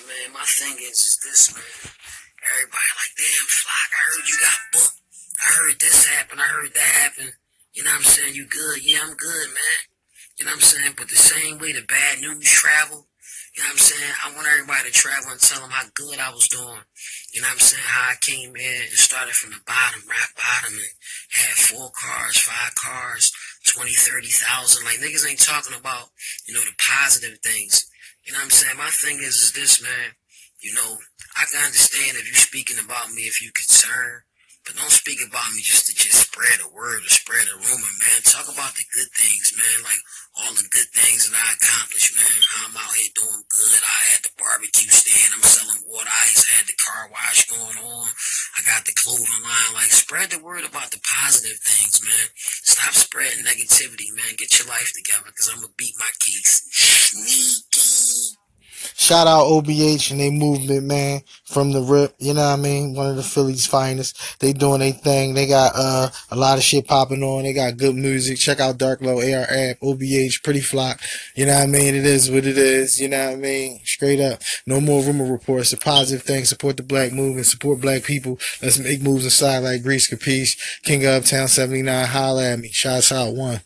man, my thing is, is this, man. Everybody like, damn, Flock, I heard you got booked. I heard this happen. I heard that happen. You know what I'm saying? You good? Yeah, I'm good, man. You know what I'm saying? But the same way the bad news travel, you know what I'm saying? I want everybody to travel and tell them how good I was doing. You know what I'm saying? How I came in and started from the bottom, rock bottom, and had four cars, five cars, 20, 30,000. Like, niggas ain't talking about, you know, the positive things. You know what I'm saying? My thing is, is this, man. You know, I can understand if you're speaking about me if you're concerned, but don't speak about me just to just spread a word or spread a rumor, man. Talk about the good things, man. Like all the good things that I accomplished, man. How I'm out here doing good. I had the barbecue stand. I'm selling water ice. I had the car wash going on. I got the clothing line. Like spread the word about the positive things, man. Stop spreading negativity, man. Get your life together, cause I'm gonna beat my case. Shout out OBH and they movement, man, from the rip. You know what I mean? One of the Phillies finest. They doing their thing. They got uh a lot of shit popping on. They got good music. Check out Dark Lo AR app, OBH, Pretty Flock. You know what I mean? It is what it is. You know what I mean? Straight up. No more rumor reports. A positive thing. Support the black movement. Support black people. Let's make moves inside like Greece Capiche. King of Uptown 79. Holla at me. Shots out one.